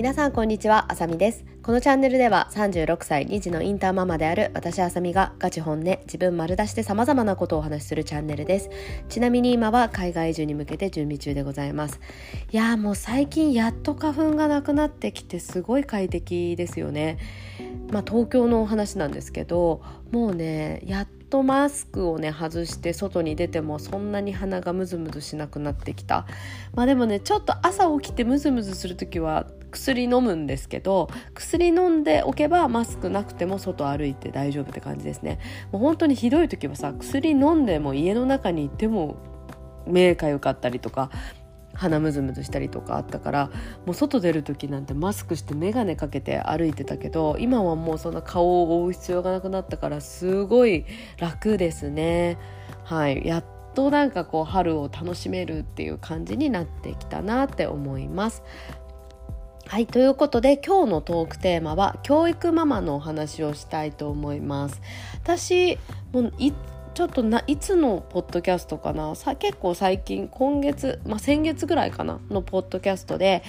皆さんこんにちはあさみです。このチャンネルでは36歳2児のインターママである私あさみがガチ本音自分丸出しで様々なことをお話しするチャンネルです。ちなみに今は海外移住に向けて準備中でございます。いやもう最近やっと花粉がなくなってきてすごい快適ですよね。まあ東京のお話なんですけどもうねやっとマスクをね外して外に出てもそんなに鼻がムズムズしなくなってきた。まあでもねちょっと朝起きてムズムズする時は薬飲むんですけど薬飲んでおけばマスクなくても外歩いて大丈夫って感じですね。もう本当にひどい時はさ薬飲んでも家の中にいても目かゆかったりとか鼻ムズムズしたりとかあったからもう外出る時なんてマスクして眼鏡かけて歩いてたけど今はもうそんな顔を覆う必要がなくなったからすごい楽ですね。はい。やっとなんかこう春を楽しめるっていう感じになってきたなって思います。はいということで今日のトークテーマは教育ママのお話をしたいと思います。私もうちょっとないつのポッドキャストかな？さ結構最近今月、まあ、先月ぐらいかな？のポッドキャストで、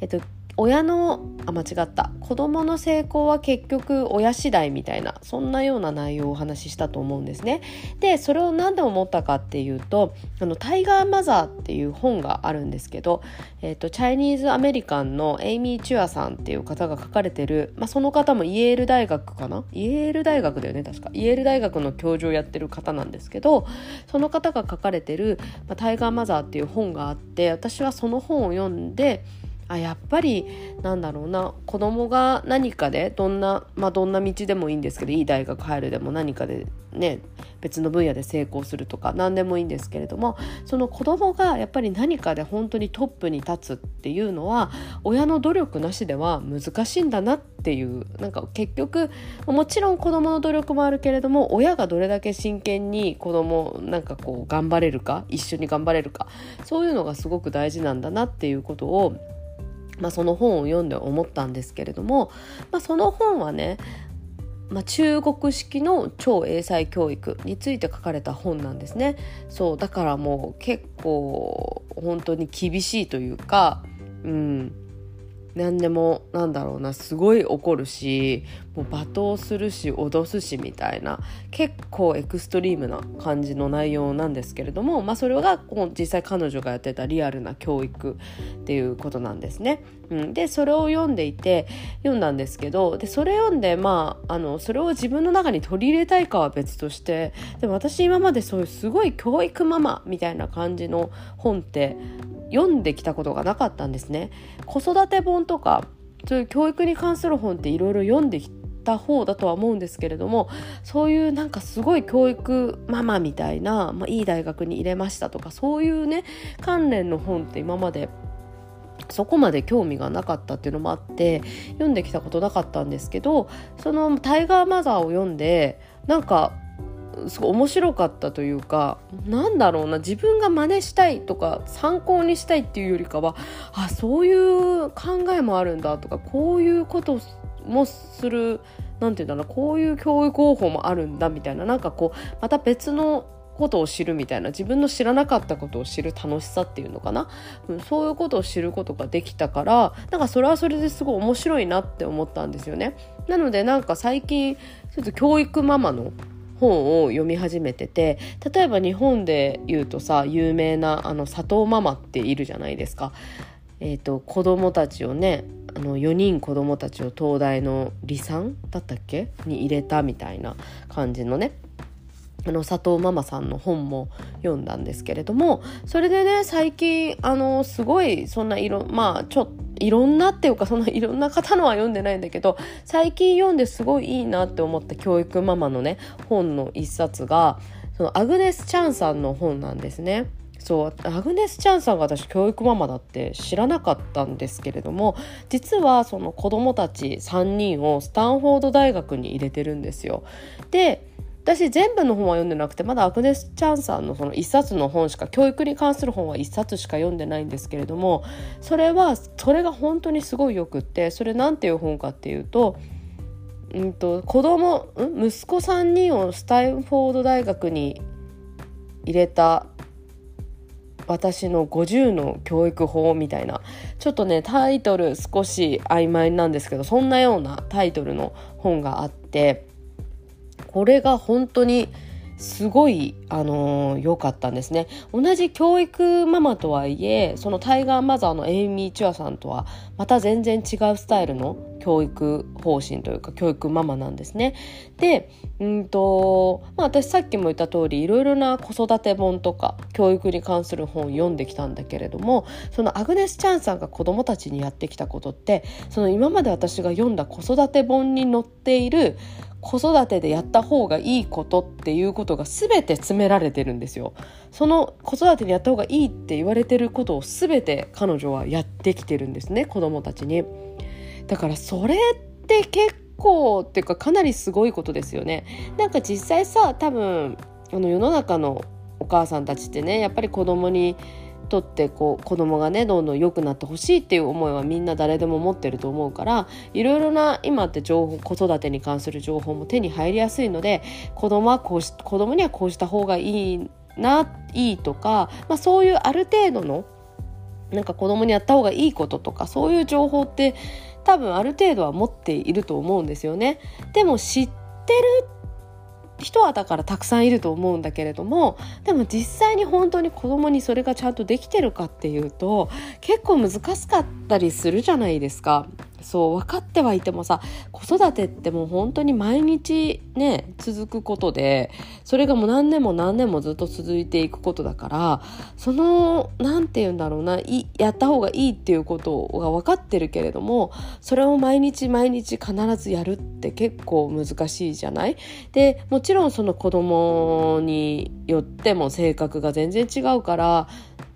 えっと、親のあ間違った。子供の成功は結局親次第みたいなそんなような内容をお話ししたと思うんですね。でそれを何で思ったかっていうとあのタイガーマザーっていう本があるんですけど、えーと、チャイニーズアメリカンのエイミー・チュアさんっていう方が書かれてる、まあ、その方もイェール大学かな？イェール大学だよね確か。イェール大学の教授をやってる方なんですけどその方が書かれてる、まあ、タイガーマザーっていう本があって私はその本を読んであやっぱりなんだろうな子供が何かでどんなまあどんな道でもいいんですけどいい大学入るでも何かでね別の分野で成功するとか何でもいいんですけれどもその子供がやっぱり何かで本当にトップに立つっていうのは親の努力なしでは難しいんだなっていうなんか結局もちろん子供の努力もあるけれども親がどれだけ真剣に子供なんかこう頑張れるか一緒に頑張れるかそういうのがすごく大事なんだなっていうことをまあ、その本を読んで思ったんですけれども、まあ、その本はねまあ、中国式の超英才教育について書かれた本なんですね。そうだからもう結構本当に厳しいというか、うん、何でもなんだろうなすごい怒るしもう罵倒するし脅すしみたいな結構エクストリームな感じの内容なんですけれども、まあ、それが実際彼女がやってたリアルな教育っていうことなんですね。うん、でそれを読んでいて読んだんですけどでそれ読んでまああのそれを自分の中に取り入れたいかは別としてでも私今までそういうすごい教育ママみたいな感じの本って読んできたことがなかったんですね。子育て本とかそういう教育に関する本っていろいろ読んできた方だとは思うんですけれどもそういうなんかすごい教育ママみたいな、まあ、いい大学に入れましたとかそういうね関連の本って今までそこまで興味がなかったっていうのもあって読んできたことなかったんですけどその「タイガーマザー」を読んでなんかすごい面白かったというかなんだろうな自分が真似したいとか参考にしたいっていうよりかはあそういう考えもあるんだとかこういうこともする何て言うんだろうこういう教育方法もあるんだみたいななんかこうまた別のことを知るみたいな自分の知らなかったことを知る楽しさっていうのかな、うん、そういうことを知ることができたからなんかそれはそれですごい面白いなって思ったんですよね。なのでなんか最近ちょっと教育ママの本を読み始めてて例えば日本で言うとさ有名なあの佐藤ママっているじゃないですか。えーと、子供たちをねあの4人子供たちを東大の離散だったっけ？に入れたみたいな感じのねあの佐藤ママさんの本も読んだんですけれどもそれでね最近あのすごいそんな色まあちょっといろんなっていうかそんないろんな方のは読んでないんだけど最近読んですごいいいなって思った教育ママのね本の一冊がそのアグネス・チャンさんの本なんですね。そうアグネス・チャンさんが私教育ママだって知らなかったんですけれども実はその子供たち3人をスタンフォード大学に入れてるんですよ。で私全部の本は読んでなくてまだアグネス・チャンさんのその1冊の本しか教育に関する本は1冊しか読んでないんですけれどもそれはそれが本当にすごいよくってそれ何ていう本かっていうと,、うんと、子供ん息子3人をスタインフォード大学に入れた私の50の教育法みたいなちょっとねタイトル少し曖昧なんですけどそんなようなタイトルの本があってこれが本当にすごいあの良、かったんですね。同じ教育ママとはいえそのタイガーマザーのエイミー・チュアさんとはまた全然違うスタイルの教育方針というか教育ママなんですね。でうんと、まあ、私さっきも言った通りいろいろな子育て本とか教育に関する本を読んできたんだけれどもそのアグネス・チャンさんが子どもたちにやってきたことってその今まで私が読んだ子育て本に載っている子育てでやった方がいいことっていうことが全て詰められてるんですよ。その子育てにやった方がいいって言われてることを全て彼女はやってきてるんですね子供たちに。だからそれって結構っていうかかなりすごいことですよね。なんか実際さ多分あの世の中のお母さんたちってねやっぱり子供にとってこう子供がねどんどん良くなってほしいっていう思いはみんな誰でも持ってると思うからいろいろな今って情報子育てに関する情報も手に入りやすいので子供はこうし子供にはこうした方がいいないいとか、まあ、そういうある程度のなんか子供にやった方がいいこととかそういう情報って多分ある程度は持っていると思うんですよね。でも知ってる人はだからたくさんいると思うんだけれどもでも実際に本当に子供にそれがちゃんとできてるかっていうと結構難しかったりするじゃないですか。そう分かってはいてもさ子育てってもう本当に毎日ね続くことでそれがもう何年も何年もずっと続いていくことだからその何て言うんだろうないやった方がいいっていうことが分かってるけれどもそれを毎日毎日必ずやるって結構難しいじゃない？でもちろんその子供によっても性格が全然違うから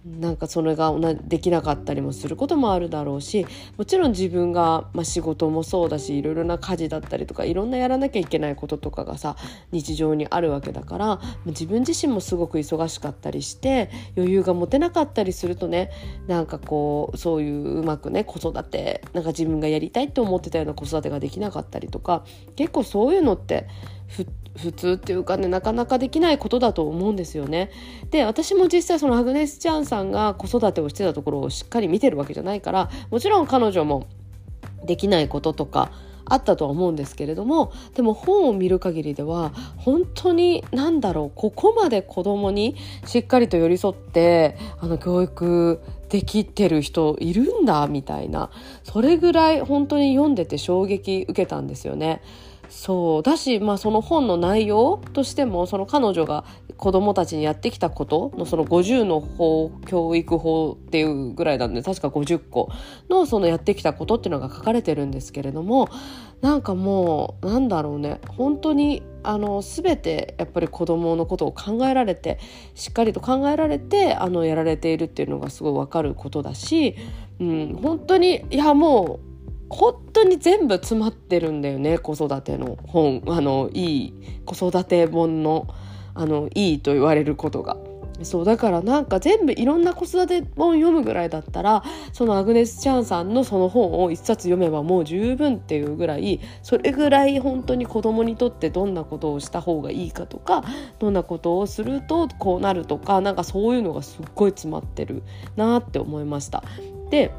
なんかそれができなかったりもすることもあるだろうしもちろん自分が、まあ、仕事もそうだしいろいろな家事だったりとかいろんなやらなきゃいけないこととかがさ日常にあるわけだから自分自身もすごく忙しかったりして余裕が持てなかったりするとねなんかこうそういううまくね子育てなんか自分がやりたいって思ってたような子育てができなかったりとか結構そういうのって普通っていうかねなかなかできないことだと思うんですよね。で私も実際そのアグネス・チャンさんが子育てをしてたところをしっかり見てるわけじゃないからもちろん彼女もできないこととかあったとは思うんですけれどもでも本を見る限りでは本当に何だろうここまで子供にしっかりと寄り添ってあの教育できてる人いるんだみたいなそれぐらい本当に読んでて衝撃受けたんですよね。そう。だし、まあ、その本の内容としてもその彼女が子どもたちにやってきたことのその50の法教育法っていうぐらいなんで確か50個のそのやってきたことっていうのが書かれてるんですけれどもなんかもうなんだろうね。本当にあの全てやっぱり子どものことを考えられてしっかりと考えられてあのやられているっていうのがすごい分かることだし、うん、本当にいやもう本当に全部詰まってるんだよね子育ての本あのいい子育て本のあのいいと言われることが。そうだからなんか全部いろんな子育て本読むぐらいだったらそのアグネス・チャンさんのその本を一冊読めばもう十分っていうぐらいそれぐらい本当に子供にとってどんなことをした方がいいかとかどんなことをするとこうなるとかなんかそういうのがすっごい詰まってるなって思いました。で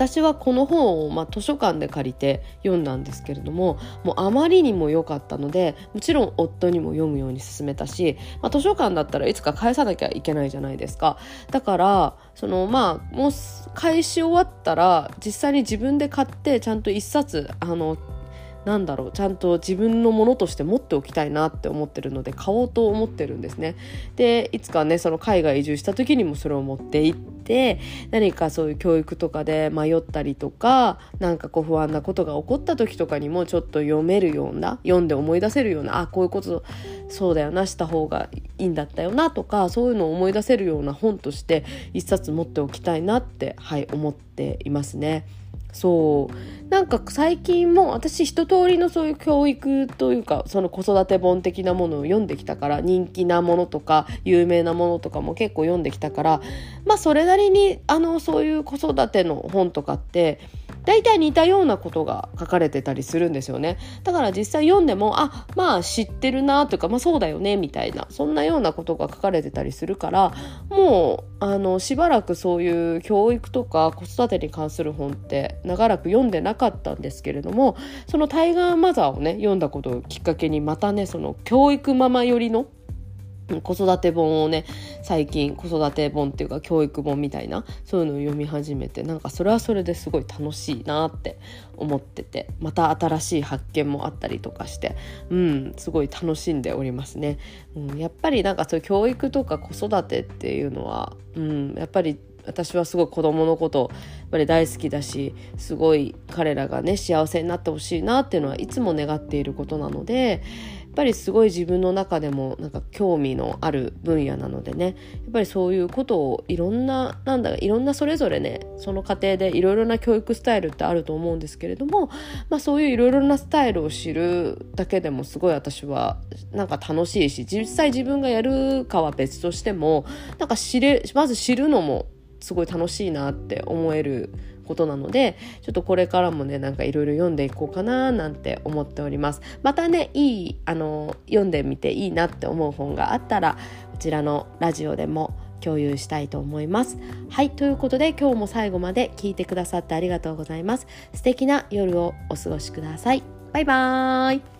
私はこの本を、まあ、図書館で借りて読んだんですけれどももうあまりにも良かったのでもちろん夫にも読むように勧めたし、まあ、図書館だったらいつか返さなきゃいけないじゃないですか。だからそのまあもう返し終わったら実際に自分で買ってちゃんと1冊あのなんだろうちゃんと自分のものとして持っておきたいなって思ってるので買おうと思ってるんですね。でいつかねその海外移住した時にもそれを持って行って何かそういう教育とかで迷ったりとか何かこう不安なことが起こった時とかにもちょっと読めるような読んで思い出せるようなあこういうことそうだよなした方がいいんだったよなとかそういうのを思い出せるような本として一冊持っておきたいなってはい思っていますね。そう。なんか最近も私一通りのそういう教育というかその子育て本的なものを読んできたから人気なものとか有名なものとかも結構読んできたからまあそれなりにあのそういう子育ての本とかって大体似たようなことが書かれてたりするんですよね。だから実際読んでもあまあ知ってるなとかまあそうだよねみたいなそんなようなことが書かれてたりするからもうあのしばらくそういう教育とか子育てに関する本って長らく読んでなかったんですけれどもその「タイガーマザー」をね読んだことをきっかけにまたねその教育ママ寄りの子育て本をね最近子育て本っていうか教育本みたいなそういうのを読み始めてなんかそれはそれですごい楽しいなって思っててまた新しい発見もあったりとかしてうんすごい楽しんでおりますね、うん、やっぱりなんかそういう教育とか子育てっていうのは、うん、やっぱり私はすごい子供のことやっぱり大好きだしすごい彼らがね幸せになってほしいなっていうのはいつも願っていることなのでぱりすごい自分の中でもなんか興味のある分野なのでね。やっぱりそういうことをいろんななんだいろんなそれぞれねその過程でいろいろな教育スタイルってあると思うんですけれども、まあ、そういういろいろなスタイルを知るだけでもすごい私はなんか楽しいし実際自分がやるかは別としてもなんか知れまず知るのもすごい楽しいなって思えることなのでちょっとこれからもねなんかいろいろ読んでいこうかななんて思っております。またねいいあの読んでみていいなって思う本があったらこちらのラジオでも共有したいと思います。はいということで今日も最後まで聞いてくださってありがとうございます。素敵な夜をお過ごしください。バイバーイ。